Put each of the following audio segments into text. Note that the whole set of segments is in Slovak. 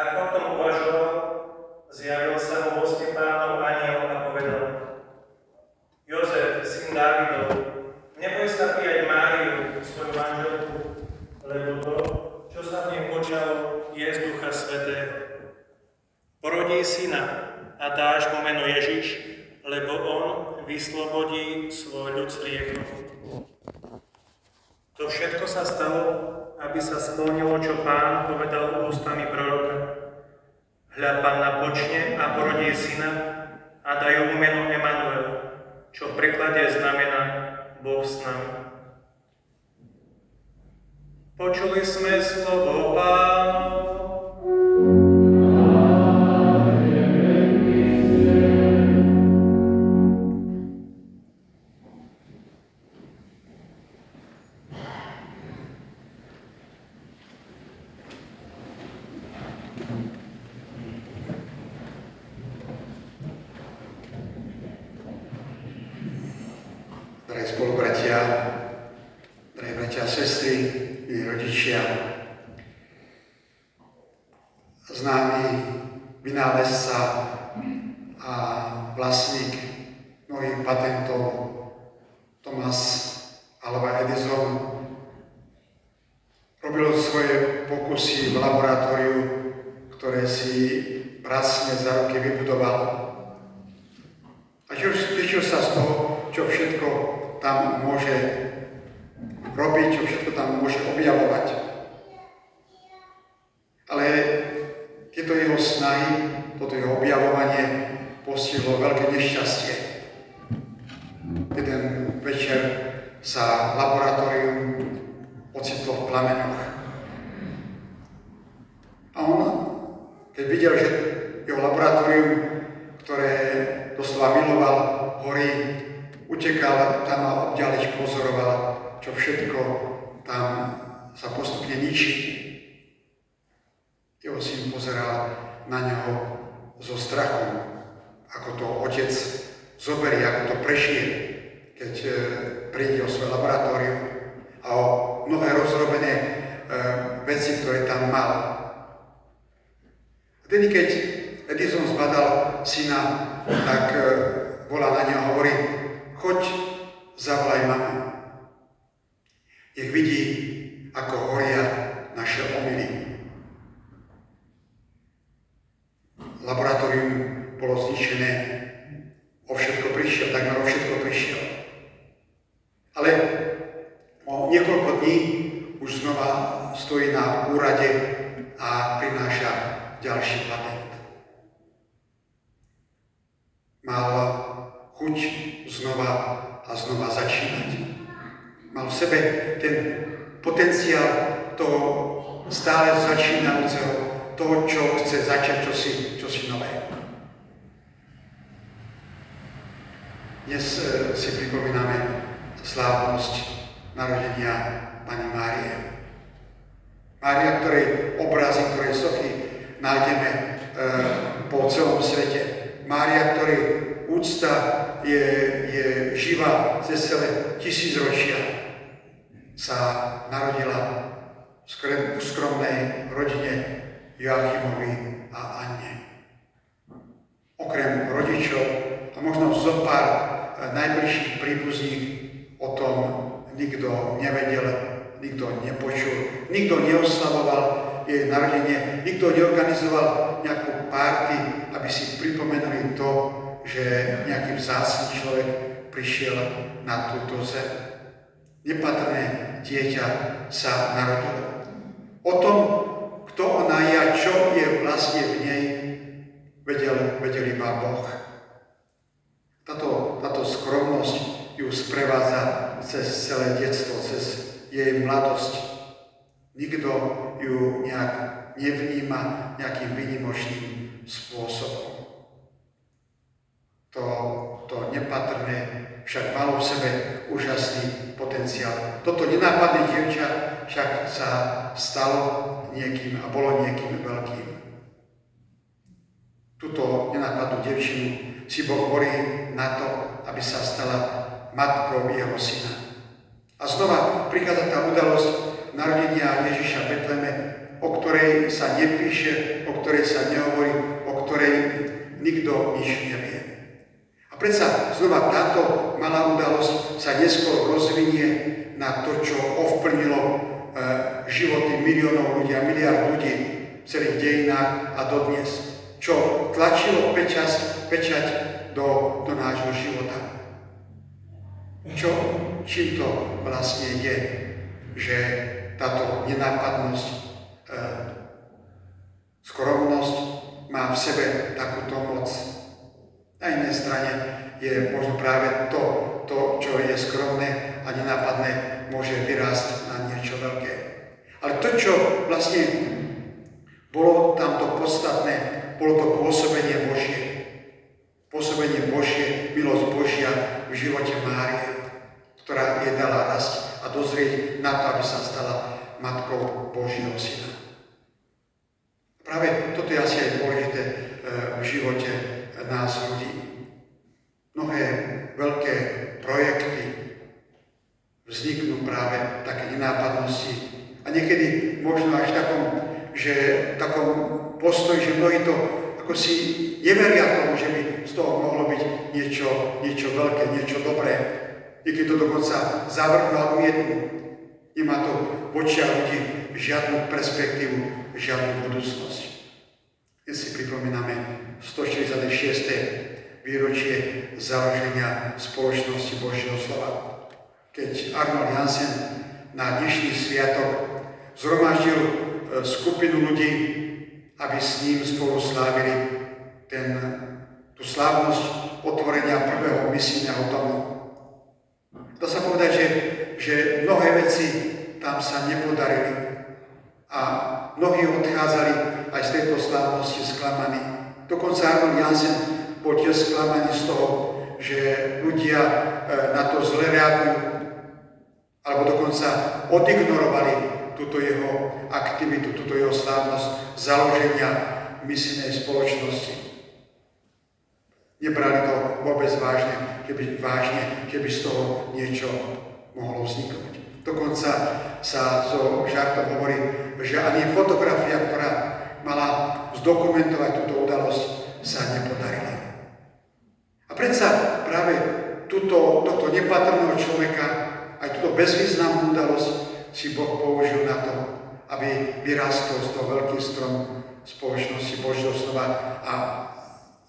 Ako o tom uvažoval, zjavil sa mu vo sne pánov aniel a povedal Jozef, syn Dávidov, neboj sa prijať Máriu, svoju manželku, lebo to, čo sa v nej počalo, je z Ducha Svetého. Porodí syna a dáš mu meno Ježiš, lebo on vyslobodí svoj ľud z hriechov. To všetko sa stalo, aby sa splnilo, čo pán povedal ústami proroka. Hľa panna porodí syna a dajú mu meno Emanuel, čo v preklade znamená Boh s nami. Počuli sme slovo pánovo. Drahí sestry, milí rodičia, známy vynálezca a vlastník mnohých patentov Thomas Alva Edison robil svoje pokusy v laboratóriu, ktoré si pracne za roky vybudoval. A tešil sa z toho, čo všetko tam môže robiť, čo všetko tam môže objavovať. Ale tieto jeho snahy, toto jeho objavovanie postihlo veľké nešťastie. Jeden večer sa laboratórium ocitlo v plameňoch. A on, keď videl, že jeho laboratórium, ktoré doslova miloval, horí, utekal tam a oddialeč pozoroval, čo všetko tam sa postupne ničí. Jeho syn pozeral na neho so strachom, ako to otec zoberie, ako to prešie, keď e, príde o svoje laboratórium a o mnohé rozrobené e, veci, ktoré tam mal. Vtedy, keď Edison zbadal syna, tak e, volá na neho a hovorí, choď, zavolaj mamu. Nech vidí, ako horia naše omily. Laboratórium bolo zničené, o všetko prišiel, takmer o všetko prišiel. Ale o niekoľko dní už znova stojí na úrade a prináša ďalší patent. mal chuť znova a znova začínať. Mal v sebe ten potenciál toho stále začínajúceho, toho, čo chce začať čosi, čosi nové. Dnes e, si pripomíname slávnosť narodenia Pani Márie. Mária, ktorej obrazy, ktorej sochy nájdeme e, po celom svete. Mária, ktorej úcta je, je živá cez celé tisícročia, sa narodila v skromnej rodine Joachimovi a Anne. Okrem rodičov a možno zo pár eh, najbližších príbuzných o tom nikto nevedel, nikto nepočul, nikto neoslavoval jej narodenie, nikto neorganizoval nejakú párty, aby si pripomenuli to, že nejaký vzácný človek prišiel na túto zem. Nepatrné dieťa sa narodilo. O tom, kto ona je a čo je vlastne v nej, vedel, vedel iba Boh. Táto, táto skromnosť ju sprevádza cez celé detstvo, cez jej mladosť. Nikto ju nejak nevníma nejakým vynimočným spôsobom. To, to nepatrné však malo v sebe úžasný potenciál. Toto nenápadné dievča však sa stalo niekým a bolo niekým veľkým. Tuto nenápadnú dievčinu si Boh horí na to, aby sa stala matkou jeho syna. A znova prichádza tá udalosť narodenia Ježiša Betleme, o ktorej sa nepíše, o ktorej sa nehovorí, o ktorej nikto nič nevie. Predsa znova táto malá udalosť sa neskôr rozvinie na to, čo ovplnilo e, životy miliónov ľudí a miliard ľudí v celých dejinách a dodnes. Čo tlačilo pečať, pečať do, do nášho života. Čo, čím to vlastne je, že táto nenápadnosť, e, skromnosť má v sebe takúto moc. Na inej strane je možno práve to, to, čo je skromné a nenápadné, môže vyrásť na niečo veľké. Ale to, čo vlastne bolo tamto podstatné, bolo to pôsobenie Božie. Pôsobenie Božie, milosť Božia v živote Márie, ktorá je dala rast a dozrieť na to, aby sa stala matkou Božieho syna. Práve toto je asi aj dôležité eh, v živote nás ľudí. Mnohé veľké projekty vzniknú práve také nenápadnosti a niekedy možno až takom, že takom postoji, že mnohí to ako si neveria tomu, že by z toho mohlo byť niečo, niečo veľké, niečo dobré. Niekedy to dokonca zavrhnú alebo jednu. Nemá to v očiach ľudí žiadnu perspektívu, žiadnu budúcnosť. Keď si pripomíname 166. výročie založenia spoločnosti Božieho slova. Keď Arnold Jansen na dnešný sviatok zhromaždil e, skupinu ľudí, aby s ním spolu slávili ten, tú slávnosť otvorenia prvého misijného domu. Dá sa povedať, že, že mnohé veci tam sa nepodarili a mnohí odchádzali aj z tejto slávnosti sklamaní. Dokonca Arnold Jansen bol tiež sklamaný z toho, že ľudia e, na to zle reagujú, alebo dokonca odignorovali túto jeho aktivitu, túto jeho slávnosť založenia misijnej spoločnosti. Nebrali to vôbec vážne, keby, vážne, keby z toho niečo mohlo vzniknúť. Dokonca sa so žartom hovorí, že ani fotografia, ktorá mala zdokumentovať túto udalosť, sa nepodarila. A predsa práve túto, tohto nepatrného človeka, aj túto bezvýznamnú udalosť si Boh použil na to, aby vyrastol z toho veľký strom spoločnosti Božieho slova a,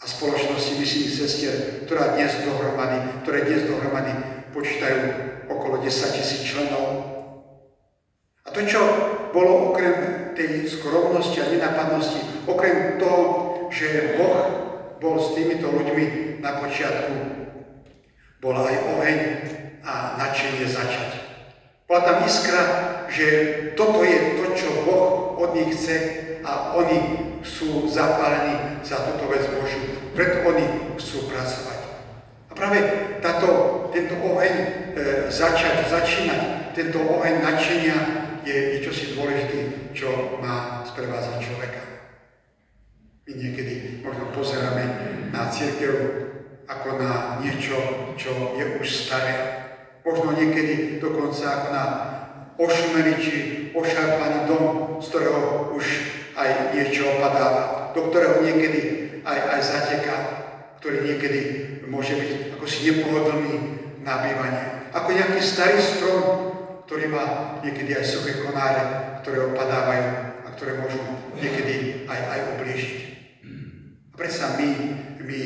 a spoločnosti misijných sestier, ktorá dnes dohromady, ktoré dnes dohromady počítajú okolo 10 tisíc členov. A to, čo bolo okrem tej skromnosti a nenapadnosti, okrem toho, že Boh bol s týmito ľuďmi na počiatku, bol aj oheň a nadšenie začať. Bola tam iskra, že toto je to, čo Boh od nich chce a oni sú zapálení za túto vec Božiu. Preto oni chcú pracovať. A práve táto, tento oheň e, začať, začínať, tento oheň nadšenia je, je čosi dôležité, čo má sprevázať človeka. My niekedy možno pozeráme na církev ako na niečo, čo je už staré. Možno niekedy dokonca ako na ošumený či ošarpaný dom, z ktorého už aj niečo opadáva, do ktorého niekedy aj, aj zateká, ktorý niekedy môže byť ako si nepohodlný na bývanie. Ako nejaký starý strom, ktorý má niekedy aj suché konáre, ktoré opadávajú a ktoré môžu niekedy aj, aj ublížiť. A predsa my, my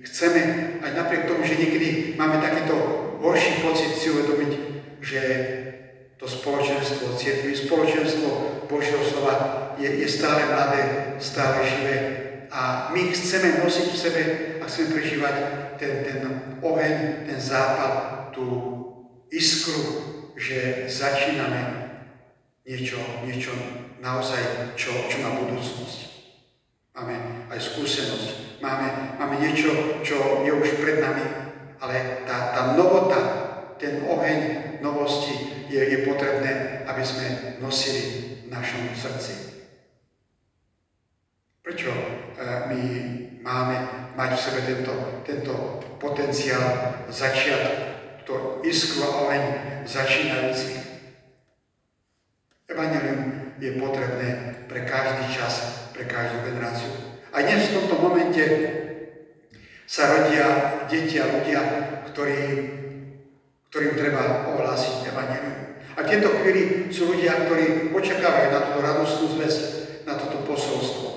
chceme, aj napriek tomu, že niekedy máme takýto horší pocit si uvedomiť, že to spoločenstvo církvy, spoločenstvo Božieho slova je, je stále mladé, stále živé a my chceme nosiť v sebe a chceme prežívať ten, ten oheň, ten západ, tú iskru, že začíname niečo, niečo naozaj, čo, čo má budúcnosť. Máme aj skúsenosť, máme, máme niečo, čo je už pred nami, ale tá, tá novota, ten oheň novosti je, je potrebné, aby sme nosili v našom srdci. Prečo e, my máme mať v sebe tento, tento potenciál začiať to iskru a oheň začínajúci? Evangelium je potrebné pre každý čas, pre každú generáciu. A dnes v tomto momente sa rodia deti a ľudia, ktorí, ktorým treba ohlásiť Evangelium. A v tejto chvíli sú ľudia, ktorí očakávajú na túto radostnú zväzť, na toto posolstvo.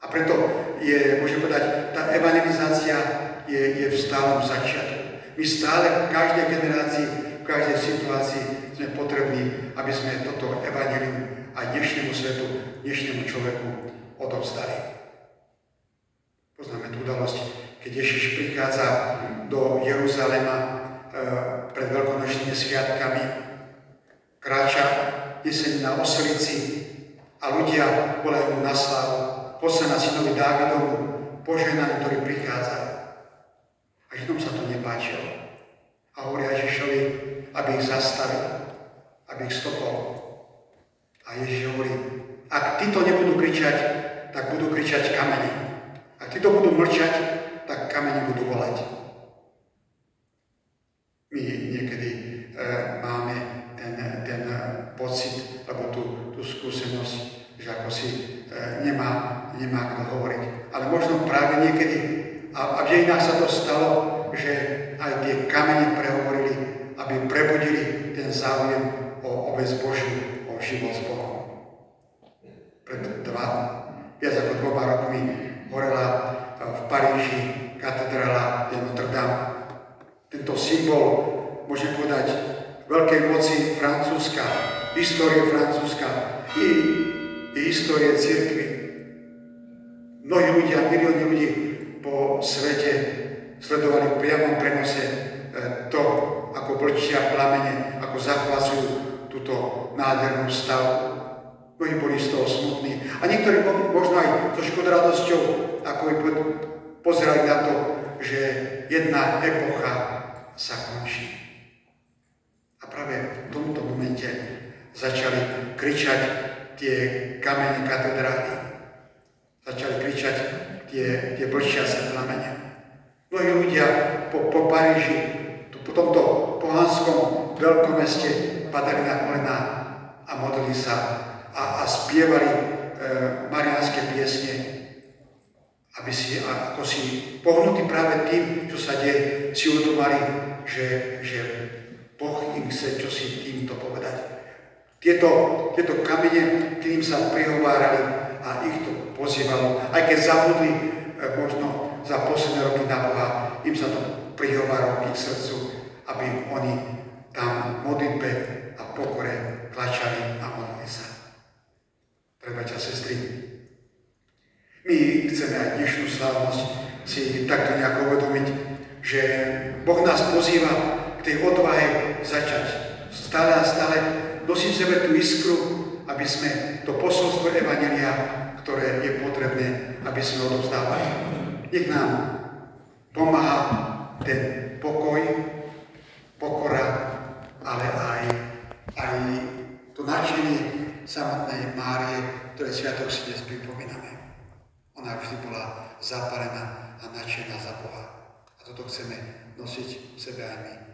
A preto je, môžem povedať, tá evangelizácia je, je v stálom začiatku. My stále v každej generácii, v každej situácii sme potrební, aby sme toto evanelium aj dnešnému svetu, dnešnému človeku odovzdali. Poznáme tú udalosť, keď Ježiš prichádza do Jeruzalema e, pred veľkonočnými sviatkami, kráča jeseň na oslici a ľudia volajú mu na slavu, posena synovi Dávidovu, poženaný, ktorý prichádza. Židom sa to nepáčilo. A hovoria Ježišovi, aby ich zastavil, aby ich stopol. A Ježiš hovorí, ak títo nebudú kričať, tak budú kričať kamene. Ak títo budú mlčať, tak kamene budú volať. My niekedy e, máme ten, ten pocit, alebo tú, tú skúsenosť, že ako si e, nemá, nemá kto hovoriť. Ale možno práve niekedy, a, a v dejinách sa to stalo, že aj tie kamene prehovorili, aby prebudili ten záujem o, o vec Božiu, o život s Bohom. Pred dva, viac ako dvoma rokmi horela v Paríži katedrála Notre Dame. Tento symbol, môžem povedať, veľkej moci Francúzska, histórie Francúzska i, i histórie církvy. Mnohí ľudia, milióny ľudí po svete sledovali v priamom prenose e, to, ako blčia plamene, ako zachvacujú túto nádhernú stavbu. Mnohí boli z toho smutní. A niektorí možno aj trošku radosťou, ako by pozerali na to, že jedna epocha sa končí. A práve v tomto momente začali kričať tie kamene katedrály. Začali kričať tie, tie blčiace plamene. Mnohí ľudia po, po Paríži, tu, po tomto pohanskom veľkomeste padali na kolena a modlili sa a, a spievali e, mariánske piesne, aby si, ako si pohnutí práve tým, čo sa deje, si uvedomali, že, že Boh im chce čo si týmto povedať. Tieto, tieto kamene tým sa prihovárali a ich to pozývalo. Aj keď zabudli e, možno za posledné roky na Boha, im sa to prihováralo k ich srdcu, aby oni tam modlitbe a pokore klačali a modlili sa. Prebaťa sestry, my chceme aj dnešnú slávnosť si takto nejako uvedomiť, že Boh nás pozýva k tej odvahe začať stále a stále nosiť sebe tú iskru, aby sme to posolstvo Evangelia, ktoré je potrebné, aby sme odovzdávali. Nech nám pomáha ten pokoj, pokora, ale aj, aj to nadšenie samotnej Márie, ktoré sviatok si dnes pripomíname. Ona vždy bola zapálená a nadšená za Boha. A toto chceme nosiť v sebe aj my.